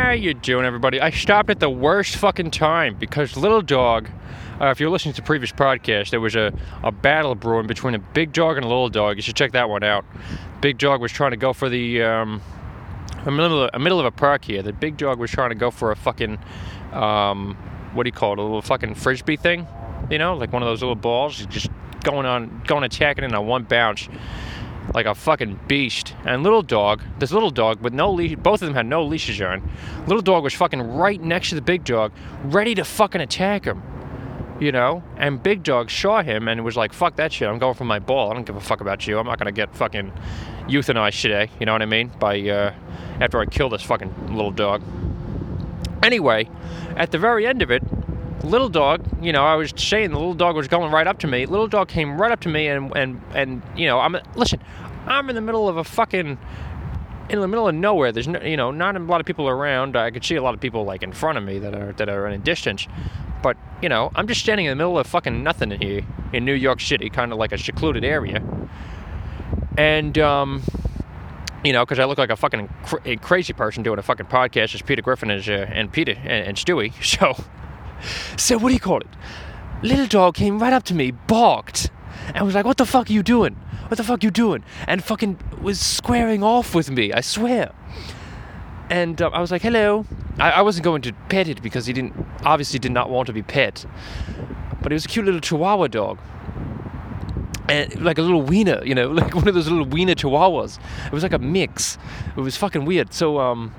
How you doing, everybody? I stopped at the worst fucking time because little dog. Uh, if you're listening to the previous podcast, there was a, a battle brewing between a big dog and a little dog. You should check that one out. Big dog was trying to go for the um, a middle of, a middle of a park here. The big dog was trying to go for a fucking um, what do you call it? A little fucking frisbee thing, you know, like one of those little balls. Just going on, going attacking it on one bounce like a fucking beast. And little dog, this little dog with no leash, both of them had no leashes on. Little dog was fucking right next to the big dog, ready to fucking attack him. You know? And big dog saw him and was like, fuck that shit, I'm going for my ball. I don't give a fuck about you. I'm not gonna get fucking euthanized today, you know what I mean? By, uh, after I kill this fucking little dog. Anyway, at the very end of it, little dog, you know, I was saying the little dog was going right up to me. Little dog came right up to me and and and you know, I'm listen, I'm in the middle of a fucking in the middle of nowhere. There's no, you know, not a lot of people around. I could see a lot of people like in front of me that are that are in a distance. But, you know, I'm just standing in the middle of fucking nothing in here in New York City, kind of like a secluded area. And um you know, because I look like a fucking cr- a crazy person doing a fucking podcast as Peter Griffin is, uh, and Peter and, and Stewie. So, so what do you call it? Little dog came right up to me, barked, and was like, "What the fuck are you doing? What the fuck are you doing?" And fucking was squaring off with me. I swear. And uh, I was like, "Hello." I, I wasn't going to pet it because he didn't obviously did not want to be pet, but it was a cute little Chihuahua dog. And like a little wiener, you know, like one of those little wiener chihuahuas. It was like a mix. It was fucking weird. So, um,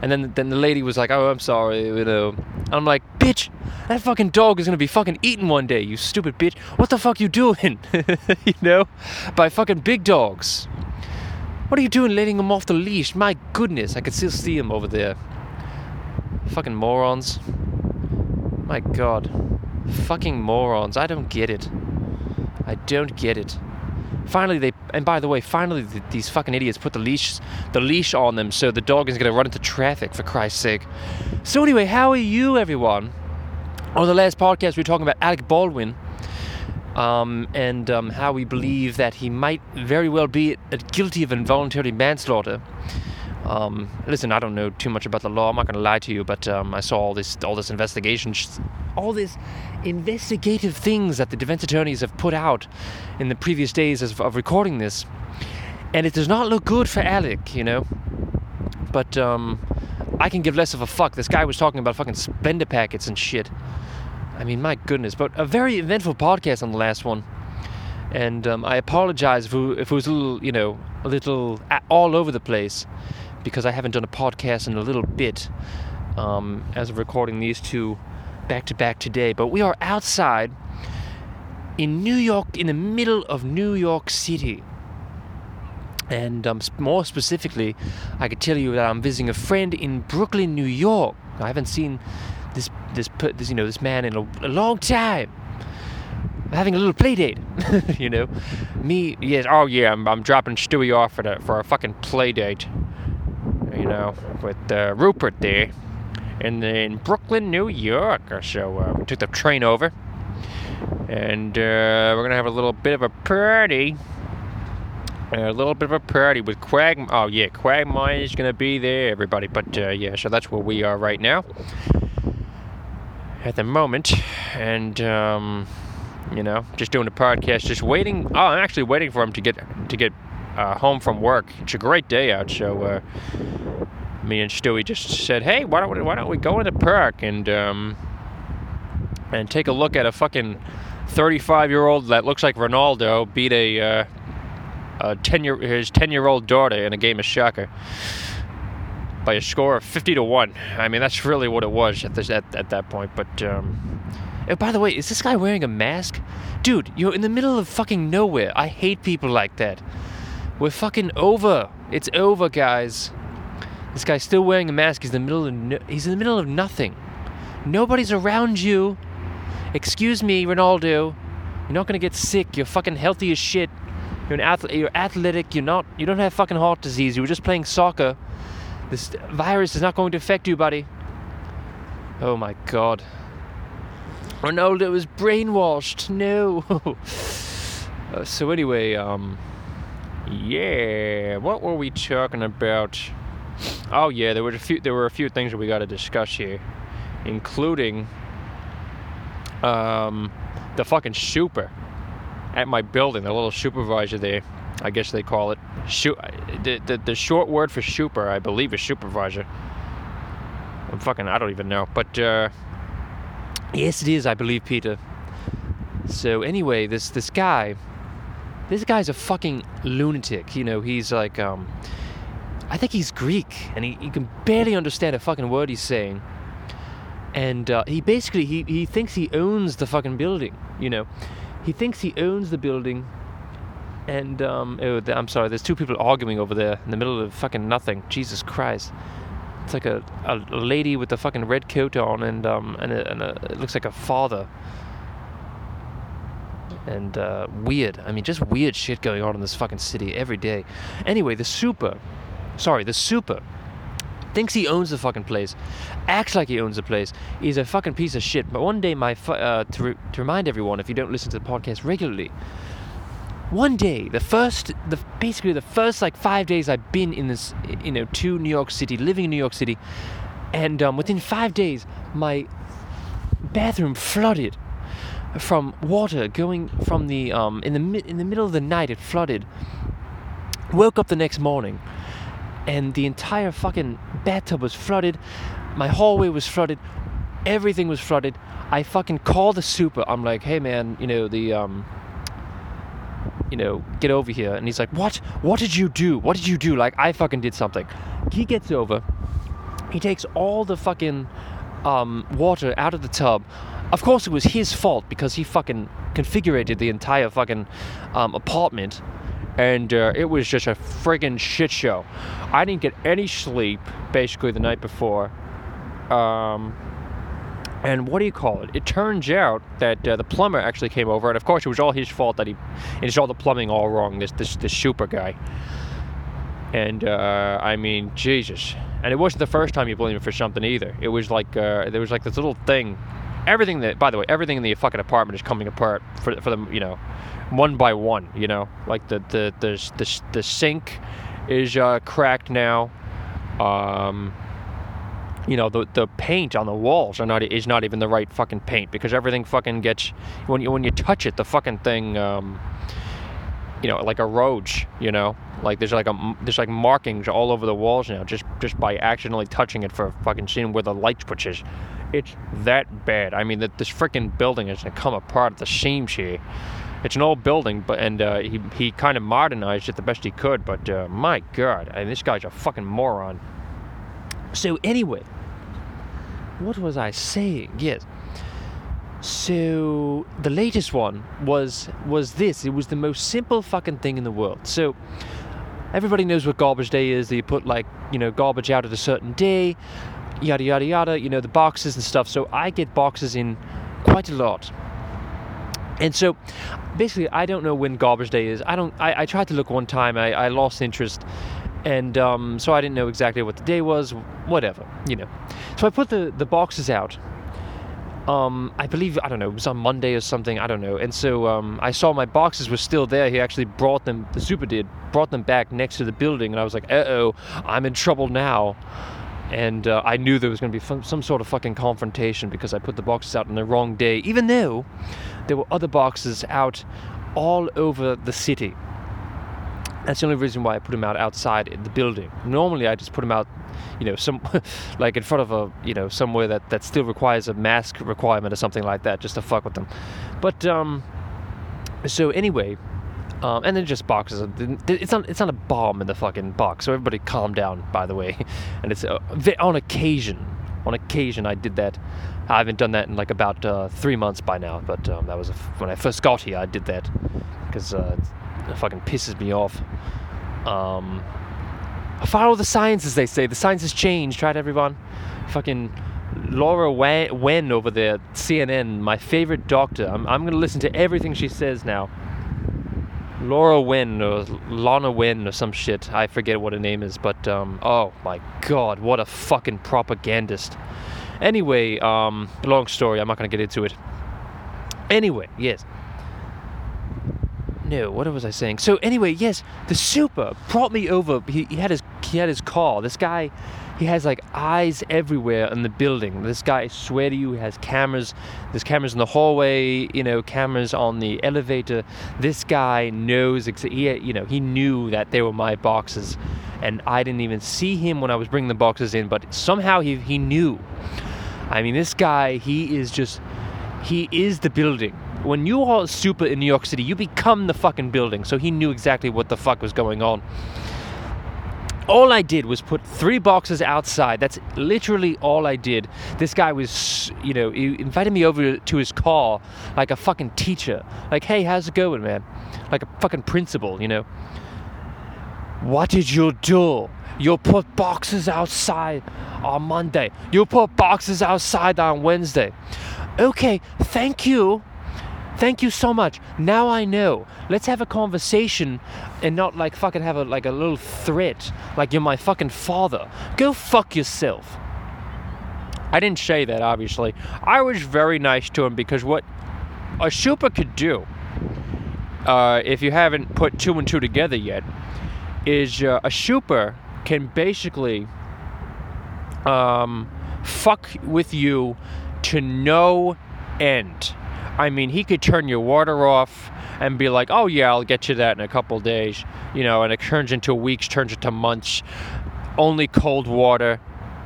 and then then the lady was like, "Oh, I'm sorry," you know. I'm like, "Bitch, that fucking dog is gonna be fucking eaten one day, you stupid bitch. What the fuck you doing?" you know, by fucking big dogs. What are you doing, letting him off the leash? My goodness, I could still see him over there. Fucking morons. My god, fucking morons. I don't get it. I don't get it. Finally, they and by the way, finally th- these fucking idiots put the leash the leash on them so the dog is gonna run into traffic for Christ's sake. So anyway, how are you, everyone? On the last podcast, we were talking about Alec Baldwin. Um, and um, how we believe that he might very well be guilty of involuntary manslaughter. Um, listen, I don't know too much about the law. I'm not going to lie to you, but um, I saw all this, all this investigation, all this investigative things that the defense attorneys have put out in the previous days of, of recording this, and it does not look good for Alec, you know. But um, I can give less of a fuck. This guy was talking about fucking Splenda packets and shit. I mean, my goodness. But a very eventful podcast on the last one. And um, I apologize if it was a little, you know, a little all over the place because I haven't done a podcast in a little bit um, as of recording these two back to back today. But we are outside in New York, in the middle of New York City. And um, more specifically, I could tell you that I'm visiting a friend in Brooklyn, New York. I haven't seen this this this you know this man in a, a long time. I'm having a little play date, you know. Me, yes, oh yeah, I'm, I'm dropping Stewie off for, the, for a fucking play date, you know, with uh, Rupert there in, in Brooklyn, New York. So uh, we took the train over, and uh, we're gonna have a little bit of a party. A little bit of a party with Quag. Oh yeah, Quagmire's gonna be there, everybody. But uh, yeah, so that's where we are right now at the moment, and um, you know, just doing the podcast, just waiting. Oh, I'm actually waiting for him to get to get uh, home from work. It's a great day out, so uh, me and Stewie just said, "Hey, why don't we, why don't we go in the park and um, and take a look at a fucking 35 year old that looks like Ronaldo beat a uh, a 10 year his 10 year old daughter in a game of soccer." by a score of 50 to 1. I mean, that's really what it was at, this, at, at that point. But, um, oh, by the way, is this guy wearing a mask? Dude, you're in the middle of fucking nowhere. I hate people like that. We're fucking over. It's over, guys. This guy's still wearing a mask. He's in the middle of no- he's in the middle of nothing. Nobody's around you. Excuse me, Ronaldo. You're not gonna get sick. You're fucking healthy as shit. You're an ath- You're athletic. You're not. You don't have fucking heart disease. You were just playing soccer. This virus is not going to affect you, buddy. Oh my god. Ronaldo was brainwashed. No. uh, so anyway, um, yeah, what were we talking about? Oh yeah, there were a few. There were a few things that we got to discuss here, including um, the fucking super at my building. The little supervisor there, I guess they call it. Shoot, the, the the short word for super, I believe, is supervisor. I'm fucking. I don't even know, but uh, yes, it is. I believe Peter. So anyway, this this guy, this guy's a fucking lunatic. You know, he's like um I think he's Greek, and he, he can barely understand a fucking word he's saying. And uh, he basically he, he thinks he owns the fucking building. You know, he thinks he owns the building. And um, oh, I'm sorry, there's two people arguing over there in the middle of fucking nothing. Jesus Christ! It's like a, a lady with a fucking red coat on, and um, and, a, and a, it looks like a father. And uh, weird. I mean, just weird shit going on in this fucking city every day. Anyway, the super sorry, the super thinks he owns the fucking place, acts like he owns the place. He's a fucking piece of shit. But one day, my fu- uh, to, re- to remind everyone, if you don't listen to the podcast regularly, one day, the first, the basically the first like five days I've been in this, you know, to New York City, living in New York City, and um, within five days, my bathroom flooded from water going from the um, in the mi- in the middle of the night. It flooded. Woke up the next morning and the entire fucking bathtub was flooded. My hallway was flooded. Everything was flooded. I fucking called the super. I'm like, hey man, you know the um, you know, get over here. And he's like, what? What did you do? What did you do? Like I fucking did something. He gets over. He takes all the fucking um, water out of the tub. Of course, it was his fault because he fucking configured the entire fucking um, apartment and uh, it was just a friggin' shit show. I didn't get any sleep basically the night before. Um, and what do you call it? It turns out that uh, the plumber actually came over, and of course it was all his fault that he installed the plumbing all wrong. This this this super guy. And uh, I mean, Jesus. And it wasn't the first time you blamed him for something either. It was like uh, there was like this little thing. Everything that, by the way, everything in the fucking apartment is coming apart for for them, you know one by one. You know, like the the the the, the sink is uh, cracked now. Um, you know the the paint on the walls are not is not even the right fucking paint because everything fucking gets when you when you touch it the fucking thing um, you know like erodes you know like there's like a there's like markings all over the walls now just just by accidentally touching it for fucking seeing where the light switch is it's that bad I mean that this freaking building is gonna come apart at the seams here it's an old building, but and uh, he he kind of modernized it the best he could. But uh, my God, I mean, this guy's a fucking moron. So anyway, what was I saying? Yes. So the latest one was was this. It was the most simple fucking thing in the world. So everybody knows what garbage day is. That you put like you know garbage out at a certain day, yada yada yada. You know the boxes and stuff. So I get boxes in quite a lot. And so basically, I don't know when garbage day is. I don't. I, I tried to look one time. I, I lost interest, and um, so I didn't know exactly what the day was. Whatever, you know. So I put the the boxes out. Um, I believe I don't know. It was on Monday or something. I don't know. And so um, I saw my boxes were still there. He actually brought them. The super did brought them back next to the building, and I was like, "Uh oh, I'm in trouble now." And uh, I knew there was going to be some sort of fucking confrontation because I put the boxes out on the wrong day, even though there were other boxes out all over the city. That's the only reason why I put them out outside the building. Normally, I just put them out, you know, some like in front of a, you know, somewhere that that still requires a mask requirement or something like that, just to fuck with them. But um, so anyway, um, and then just boxes. It's not it's not a bomb in the fucking box. So everybody calm down, by the way. And it's uh, on occasion. On occasion, I did that. I haven't done that in like about uh, three months by now, but um, that was when I first got here. I did that because uh, it fucking pisses me off. Um, follow the science, as they say. The science has changed, right, everyone? Fucking Laura Wen over there, CNN, my favorite doctor. I'm, I'm gonna listen to everything she says now. Laura Wynn or Lana Wynn or some shit. I forget what her name is, but um, oh my god, what a fucking propagandist. Anyway, um, long story. I'm not gonna get into it. Anyway, yes. No, what was I saying? So anyway, yes, the super brought me over. He, he had his he had his car. This guy, he has like eyes everywhere in the building. This guy, I swear to you, has cameras. There's cameras in the hallway. You know, cameras on the elevator. This guy knows. He, you know, he knew that they were my boxes, and I didn't even see him when I was bringing the boxes in. But somehow he he knew. I mean, this guy, he is just, he is the building. When you are super in New York City, you become the fucking building. So he knew exactly what the fuck was going on. All I did was put three boxes outside. That's literally all I did. This guy was, you know, he invited me over to his car like a fucking teacher. Like, hey, how's it going, man? Like a fucking principal, you know. What did you do? You put boxes outside on Monday. You put boxes outside on Wednesday. Okay, thank you. Thank you so much. Now I know. Let's have a conversation and not like fucking have a like a little threat like you're my fucking father. Go fuck yourself. I didn't say that obviously. I was very nice to him because what a super could do uh, if you haven't put two and two together yet is uh, a super can basically um, fuck with you to no end. I mean, he could turn your water off and be like, "Oh yeah, I'll get you that in a couple days," you know, and it turns into weeks, turns into months. Only cold water,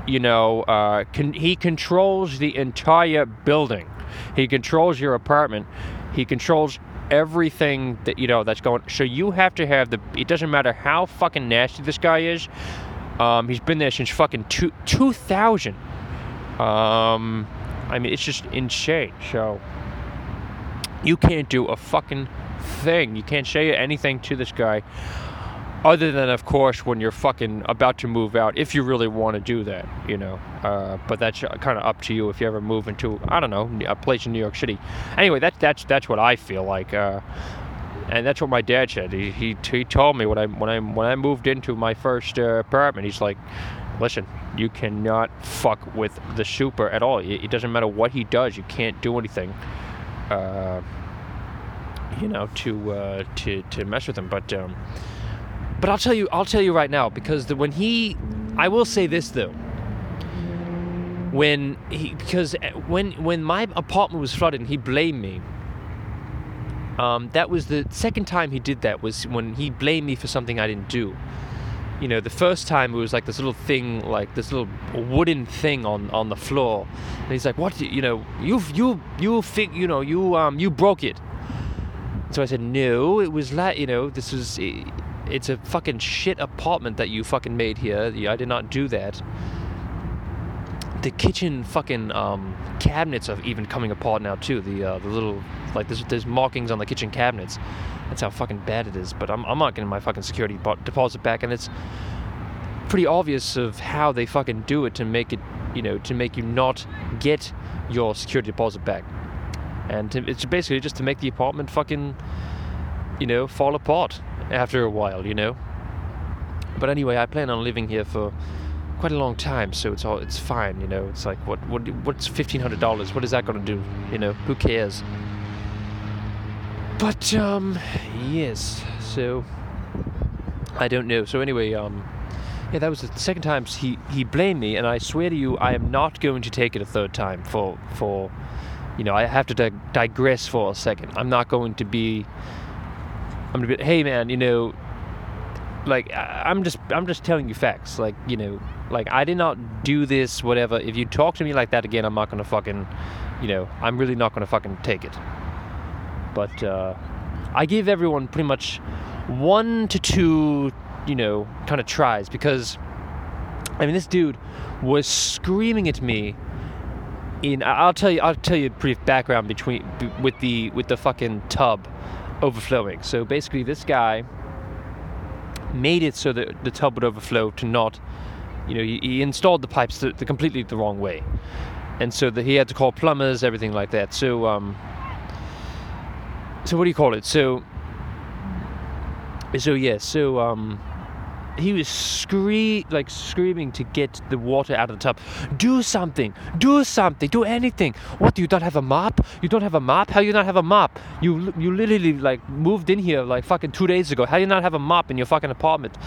you know. Uh, can, he controls the entire building. He controls your apartment. He controls everything that you know that's going. So you have to have the. It doesn't matter how fucking nasty this guy is. Um, he's been there since fucking two, 2000. Um, I mean, it's just insane. So you can't do a fucking thing. You can't say anything to this guy. Other than, of course, when you're fucking about to move out, if you really want to do that, you know. Uh, but that's kind of up to you if you ever move into, I don't know, a place in New York City. Anyway, that's that's that's what I feel like. Uh, and that's what my dad said. He, he, he told me when I when I when I moved into my first uh, apartment, he's like, "Listen, you cannot fuck with the super at all. It, it doesn't matter what he does. You can't do anything, uh, you know, to uh, to to mess with him." But um, but I'll tell you, I'll tell you right now because the, when he, I will say this though. When he because uh, when when my apartment was flooded, and he blamed me. Um, that was the second time he did that was when he blamed me for something I didn't do. You know, the first time it was like this little thing, like this little wooden thing on, on the floor, and he's like, "What? You know, you you you fig, you know, you um you broke it." So I said, "No, it was like you know, this was it's a fucking shit apartment that you fucking made here. I did not do that." The kitchen fucking um, cabinets are even coming apart now too. The uh, the little like there's there's markings on the kitchen cabinets. That's how fucking bad it is. But I'm I'm not getting my fucking security deposit back, and it's pretty obvious of how they fucking do it to make it you know to make you not get your security deposit back. And to, it's basically just to make the apartment fucking you know fall apart after a while, you know. But anyway, I plan on living here for quite a long time, so it's all it's fine, you know. It's like what what what's fifteen hundred dollars? What is that gonna do? You know, who cares? But um, yes. So I don't know. So anyway, um, yeah, that was the second time he he blamed me, and I swear to you, I am not going to take it a third time for for. You know, I have to dig- digress for a second. I'm not going to be. I'm gonna be, hey man, you know, like I'm just I'm just telling you facts. Like you know, like I did not do this. Whatever. If you talk to me like that again, I'm not gonna fucking, you know, I'm really not gonna fucking take it. But uh, I give everyone pretty much one to two, you know, kind of tries because I mean this dude was screaming at me. In I'll tell you I'll tell you a brief background between with the with the fucking tub overflowing. So basically, this guy made it so that the tub would overflow to not, you know, he, he installed the pipes the, the completely the wrong way, and so that he had to call plumbers, everything like that. So, um, so what do you call it? So, so yeah, so um, he was scree like screaming to get the water out of the tub. Do something! Do something! Do anything! What? You don't have a mop? You don't have a mop? How you not have a mop? You you literally like moved in here like fucking two days ago. How you not have a mop in your fucking apartment?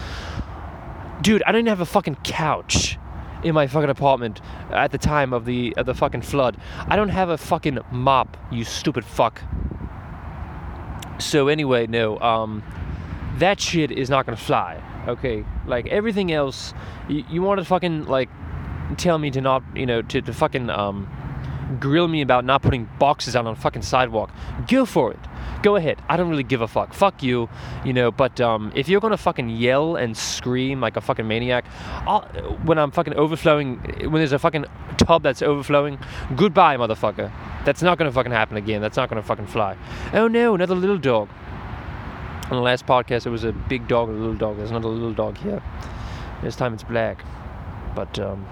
Dude, I didn't have a fucking couch in my fucking apartment at the time of the of the fucking flood. I don't have a fucking mop, you stupid fuck. So anyway, no, um, that shit is not gonna fly. Okay, like everything else, you, you want to fucking like tell me to not, you know, to, to fucking um, grill me about not putting boxes out on a fucking sidewalk. Go for it. Go ahead. I don't really give a fuck. Fuck you, you know. But um, if you're gonna fucking yell and scream like a fucking maniac, I'll, when I'm fucking overflowing, when there's a fucking tub that's overflowing, goodbye, motherfucker. That's not gonna fucking happen again. That's not gonna fucking fly. Oh no, another little dog. On the last podcast, it was a big dog a little dog. There's another little dog here. This time it's black. But um,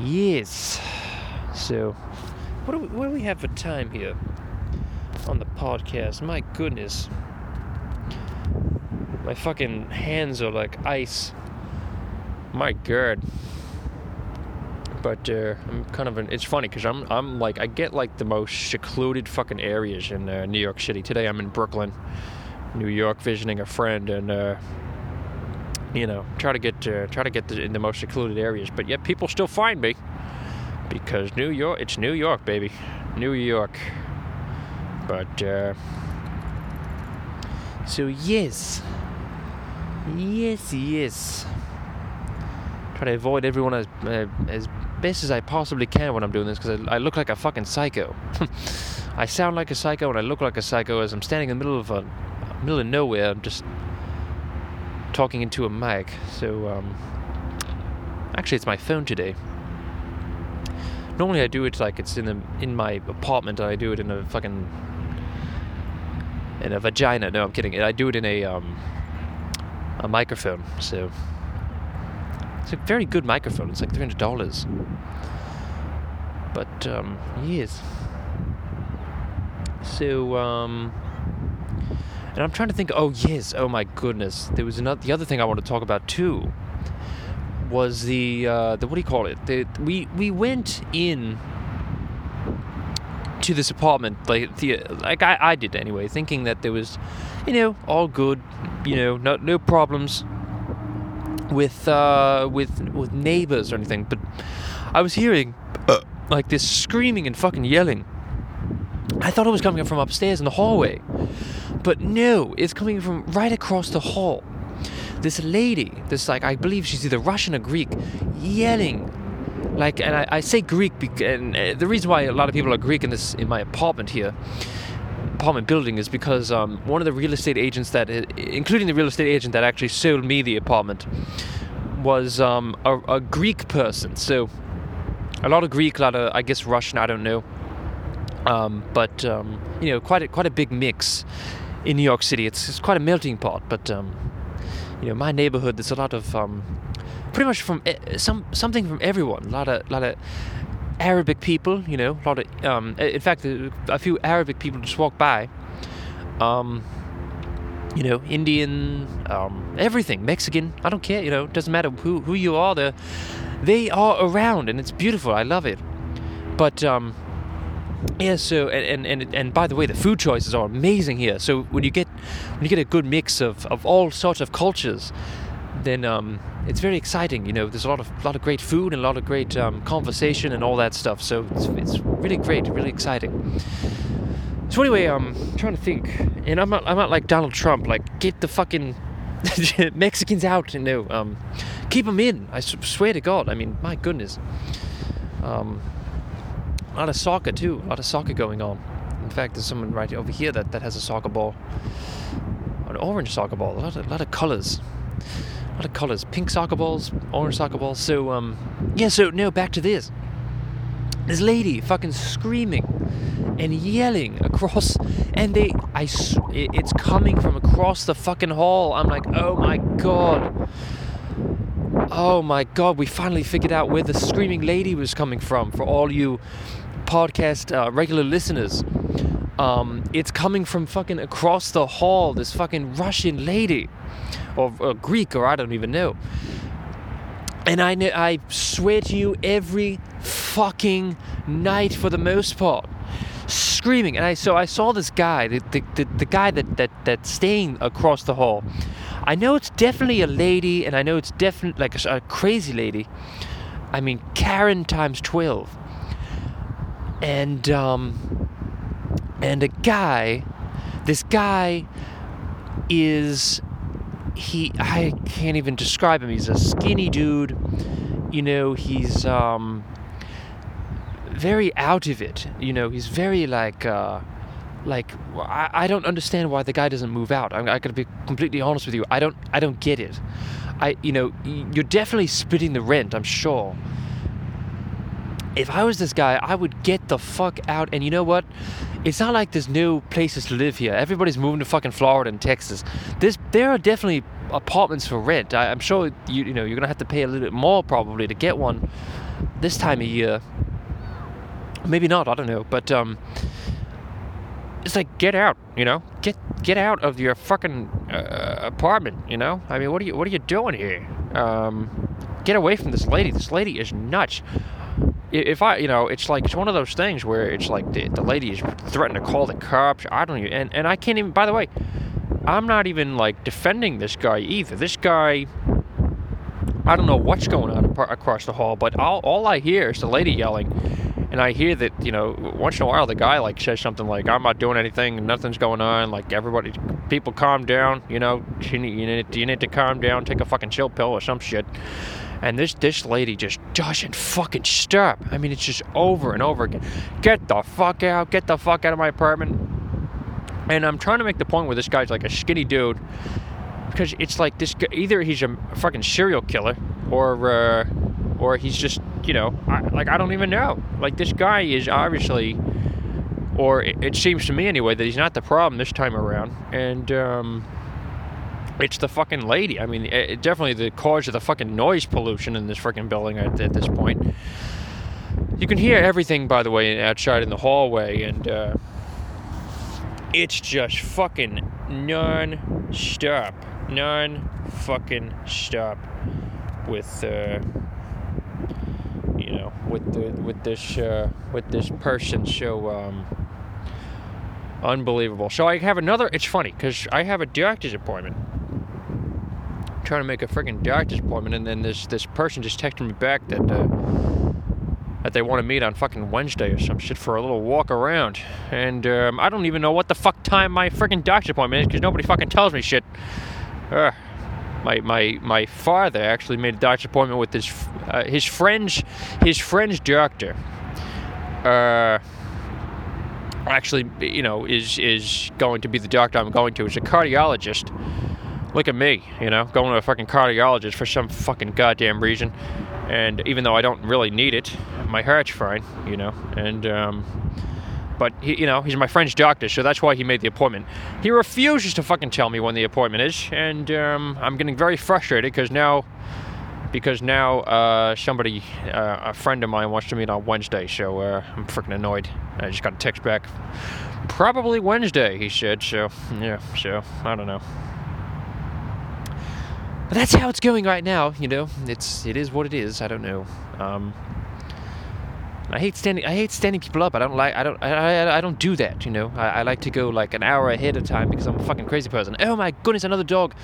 yes. So, what do we, what do we have for time here on the podcast? My goodness, my fucking hands are like ice. My god. But uh, I'm kind of an. It's funny because I'm I'm like I get like the most secluded fucking areas in uh, New York City. Today I'm in Brooklyn, New York, visiting a friend, and uh, you know try to get uh, try to get the, in the most secluded areas. But yet people still find me because New York, it's New York, baby, New York. But uh, so yes, yes, yes. Try to avoid everyone as uh, as best as I possibly can when I'm doing this because I, I, look like a fucking psycho. I sound like a psycho and I look like a psycho as I'm standing in the middle of a middle of nowhere, I'm just talking into a mic. So um, actually, it's my phone today. Normally I do it like it's in the in my apartment. I do it in a fucking in a vagina. No, I'm kidding. I do it in a um, a microphone. So it's a very good microphone. It's like three hundred dollars. But um, yes. So um, and I'm trying to think. Oh yes. Oh my goodness. There was another. The other thing I want to talk about too was the uh, the what do you call it? The, we we went in to this apartment like the like I, I did anyway, thinking that there was, you know, all good, you know, no no problems with uh, with with neighbors or anything. But I was hearing uh, like this screaming and fucking yelling. I thought it was coming from upstairs in the hallway, but no, it's coming from right across the hall this lady, this like I believe she's either Russian or Greek, yelling. Like and I, I say Greek because, and uh, the reason why a lot of people are Greek in this in my apartment here apartment building is because um, one of the real estate agents that uh, including the real estate agent that actually sold me the apartment was um, a, a, Greek person. So a lot of Greek a lot of I guess Russian I don't know. Um, but um, you know quite a, quite a big mix in New York City. It's, it's quite a melting pot but um, you know, my neighborhood, there's a lot of um, pretty much from some something from everyone. A lot of lot of Arabic people, you know, a lot of um, in fact, a few Arabic people just walk by. Um, you know, Indian, um, everything, Mexican. I don't care. You know, doesn't matter who who you are. They they are around, and it's beautiful. I love it. But um, yeah, so and, and and by the way, the food choices are amazing here. So when you get when you get a good mix of, of all sorts of cultures, then um, it's very exciting. You know, there's a lot of lot of great food and a lot of great um, conversation and all that stuff. So it's, it's really great, really exciting. So anyway, I'm um, trying to think, and I'm not I'm not like Donald Trump. Like get the fucking Mexicans out. You know, um, keep them in. I swear to God. I mean, my goodness. Um, a lot of soccer too. A lot of soccer going on. In fact, there's someone right over here that, that has a soccer ball, an orange soccer ball. A lot of, a lot of colors. A lot of colors. Pink soccer balls, orange soccer balls. So um, yeah. So no, back to this. This lady fucking screaming and yelling across, and they, I, it's coming from across the fucking hall. I'm like, oh my god. Oh my god, we finally figured out where the screaming lady was coming from for all you podcast uh, regular listeners. Um, it's coming from fucking across the hall, this fucking Russian lady, or, or Greek, or I don't even know. And I, I swear to you, every fucking night for the most part, screaming. And I so I saw this guy, the the, the, the guy that, that that's staying across the hall. I know it's definitely a lady, and I know it's definitely like a, a crazy lady. I mean, Karen times 12. And, um, and a guy, this guy is, he, I can't even describe him. He's a skinny dude. You know, he's, um, very out of it. You know, he's very like, uh, like I, I don't understand why the guy doesn't move out. I'm, I gotta be completely honest with you. I don't, I don't get it. I, you know, you're definitely splitting the rent. I'm sure. If I was this guy, I would get the fuck out. And you know what? It's not like there's no places to live here. Everybody's moving to fucking Florida and Texas. There are definitely apartments for rent. I, I'm sure you, you know, you're gonna have to pay a little bit more probably to get one this time of year. Maybe not. I don't know. But um, it's like get out. You know, get get out of your fucking uh, apartment. You know, I mean, what are you what are you doing here? Um, get away from this lady. This lady is nuts. If I, you know, it's like it's one of those things where it's like the, the lady is threatening to call the cops. I don't even, and, and I can't even. By the way, I'm not even like defending this guy either. This guy, I don't know what's going on across the hall, but all, all I hear is the lady yelling, and I hear that you know once in a while the guy like says something like I'm not doing anything, nothing's going on, like everybody, people calm down, you know, you need, you need, you need to calm down, take a fucking chill pill or some shit. And this this lady just doesn't fucking stop. I mean, it's just over and over again. Get the fuck out! Get the fuck out of my apartment! And I'm trying to make the point where this guy's like a skinny dude, because it's like this. Either he's a fucking serial killer, or uh, or he's just you know, I, like I don't even know. Like this guy is obviously, or it, it, seems to me anyway, that he's not the problem this time around, and um, it's the fucking lady. I mean, it, definitely the cause of the fucking noise pollution in this freaking building at, at, this point. You can hear everything, by the way, outside in the hallway, and uh, it's just fucking non-stop, non-fucking stop with. Uh, you know, with the with this uh, with this person. So um, unbelievable. So I have another. It's funny because I have a doctor's appointment. Trying to make a freaking doctor's appointment, and then this this person just texted me back that uh, that they want to meet on fucking Wednesday or some shit for a little walk around. And um, I don't even know what the fuck time my freaking doctor's appointment is because nobody fucking tells me shit. Uh, my my my father actually made a doctor's appointment with his uh, his friend's his friend's doctor. Uh, actually, you know, is is going to be the doctor I'm going to. Is a cardiologist. Look at me, you know, going to a fucking cardiologist for some fucking goddamn reason. And even though I don't really need it, my heart's fine, you know. And um, but he, you know, he's my friend's doctor, so that's why he made the appointment. He refuses to fucking tell me when the appointment is, and um, I'm getting very frustrated because now, because now uh, somebody, uh, a friend of mine, wants to meet on Wednesday, so uh, I'm freaking annoyed. I just got a text back. Probably Wednesday, he said. So yeah, so I don't know. But that's how it's going right now. You know, it's it is what it is. I don't know. Um, I hate standing. I hate standing people up. I don't like. I don't. I, I, I don't do that. You know. I, I, like to go like an hour ahead of time because I'm a fucking crazy person. Oh my goodness! Another dog,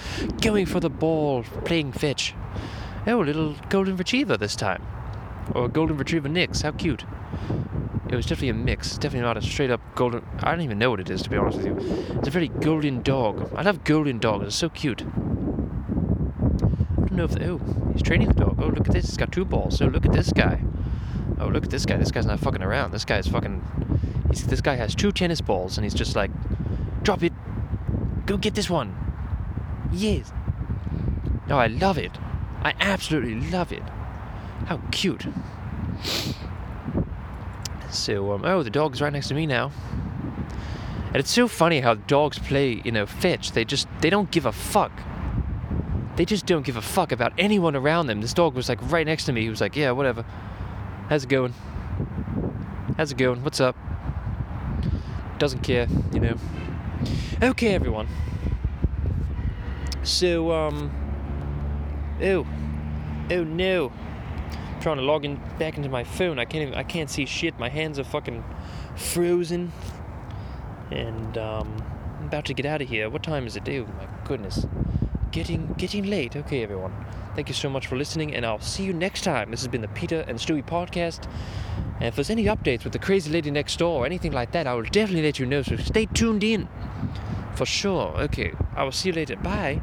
going for the ball, playing fetch. Oh, a little golden retriever this time, or golden retriever mix. How cute. It was definitely a mix. Definitely not a straight up golden. I don't even know what it is to be honest with you. It's a very golden dog. I love golden dogs. They're so cute. Know if. Oh, he's training the dog. Oh, look at this. he's got two balls. So look at this guy. Oh, look at this guy. This guy's not fucking around. This guy's fucking. He's, this guy has two tennis balls and he's just like, drop it. Go get this one. Yes. No, I love it. I absolutely love it. How cute. So, um, oh, the dog's right next to me now. And it's so funny how dogs play, you know, fetch. They just, they don't give a fuck. They just don't give a fuck about anyone around them. This dog was like right next to me. He was like, yeah, whatever. How's it going? How's it going? What's up? Doesn't care, you know. Okay, everyone. So, um. Oh. Oh no. I'm trying to log in back into my phone. I can't even. I can't see shit. My hands are fucking frozen. And, um. I'm about to get out of here. What time is it? Oh, my goodness. Getting getting late. Okay, everyone. Thank you so much for listening, and I'll see you next time. This has been the Peter and Stewie podcast. And if there's any updates with the crazy lady next door or anything like that, I will definitely let you know. So stay tuned in. For sure. Okay. I will see you later. Bye.